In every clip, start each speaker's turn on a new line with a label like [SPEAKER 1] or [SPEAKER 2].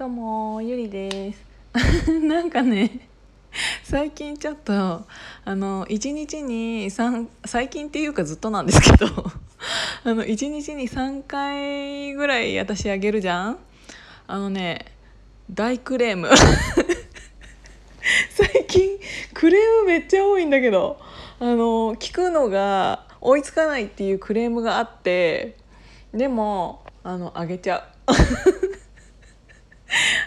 [SPEAKER 1] どうもゆりです。なんかね最近ちょっとあの1日に3最近っていうかずっとなんですけど あの1日に3回ぐらい私あげるじゃん？あのね大クレーム。最近クレームめっちゃ多いんだけどあの聞くのが追いつかないっていうクレームがあってでもあのあげちゃう。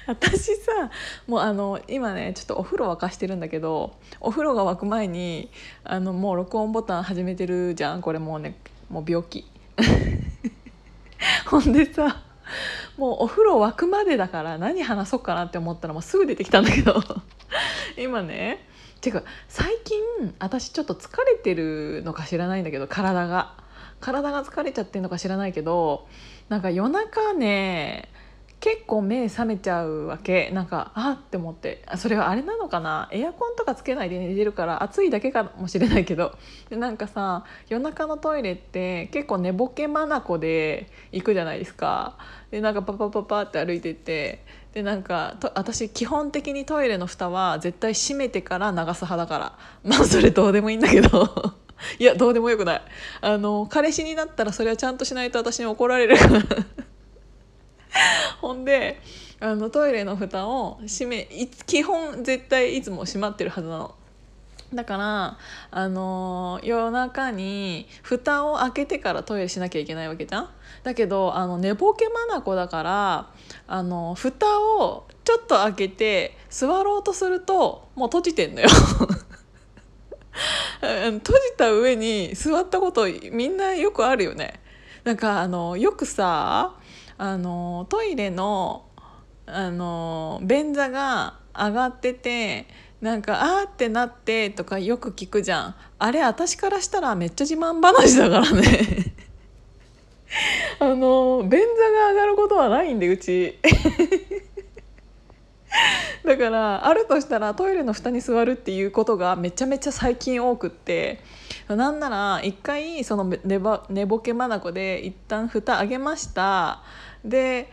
[SPEAKER 1] 私さもうあの今ねちょっとお風呂沸かしてるんだけどお風呂が沸く前にあのもう録音ボタン始めてるじゃん。これもうねもう病気。ほんでさもうお風呂沸くまでだから何話そうかなって思ったらもうすぐ出てきたんだけど。今ねていうか最近私ちょっと疲れてるのか知らないんだけど体が。体が疲れちゃってるのか知らないけどなんか夜中ね結構目覚めちゃうわけ。なんかあって思って。それはあれなのかな？エアコンとかつけないで寝てるから暑いだけかもしれないけど。でなんかさ夜中のトイレって結構寝ぼけ眼で行くじゃないですか。でなんかパパパパって歩いてって。でなんかと私基本的にトイレの蓋は絶対閉めてから流す派だから。まあそれどうでもいいんだけど。いやどうでもよくない。あの彼氏になったらそれはちゃんとしないと私に怒られる ほんであのトイレの蓋を閉め基本絶対いつも閉まってるはずなの。だからあの夜中に蓋を開けてからトイレしなきゃいけないわけじゃん。だけどあの寝ぼけ眼だからあの蓋をちょっと開けて座ろうとするともう閉じてんのよ。閉じた上に座ったことみんなよくあるよね。なんかあのよくさあのトイレのあの便座が上がっててなんか「あってなって」とかよく聞くじゃん。あれ私からしたらめっちゃ自慢話だからね。あの便座が上がることはないんでうち。だからあるとしたらトイレの蓋に座るっていうことがめちゃめちゃ最近多くってなんなら一回その寝ぼ寝ぼけ眼で一旦蓋上げました。で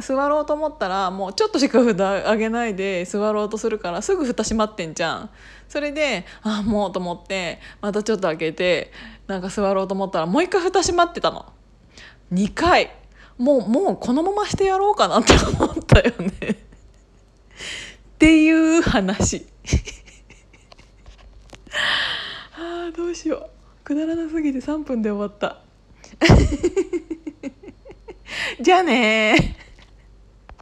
[SPEAKER 1] 座ろうと思ったらもうちょっとしか蓋上げないで座ろうとするからすぐ蓋閉まってんじゃん。それでああもうと思ってまたちょっと開けてなんか座ろうと思ったらもう一回蓋閉まってたの。2回。もうもうこのまましてやろうかなって思ったよね。っていう話。あーどうしよう。くだらなすぎて3分で終わった。じゃあね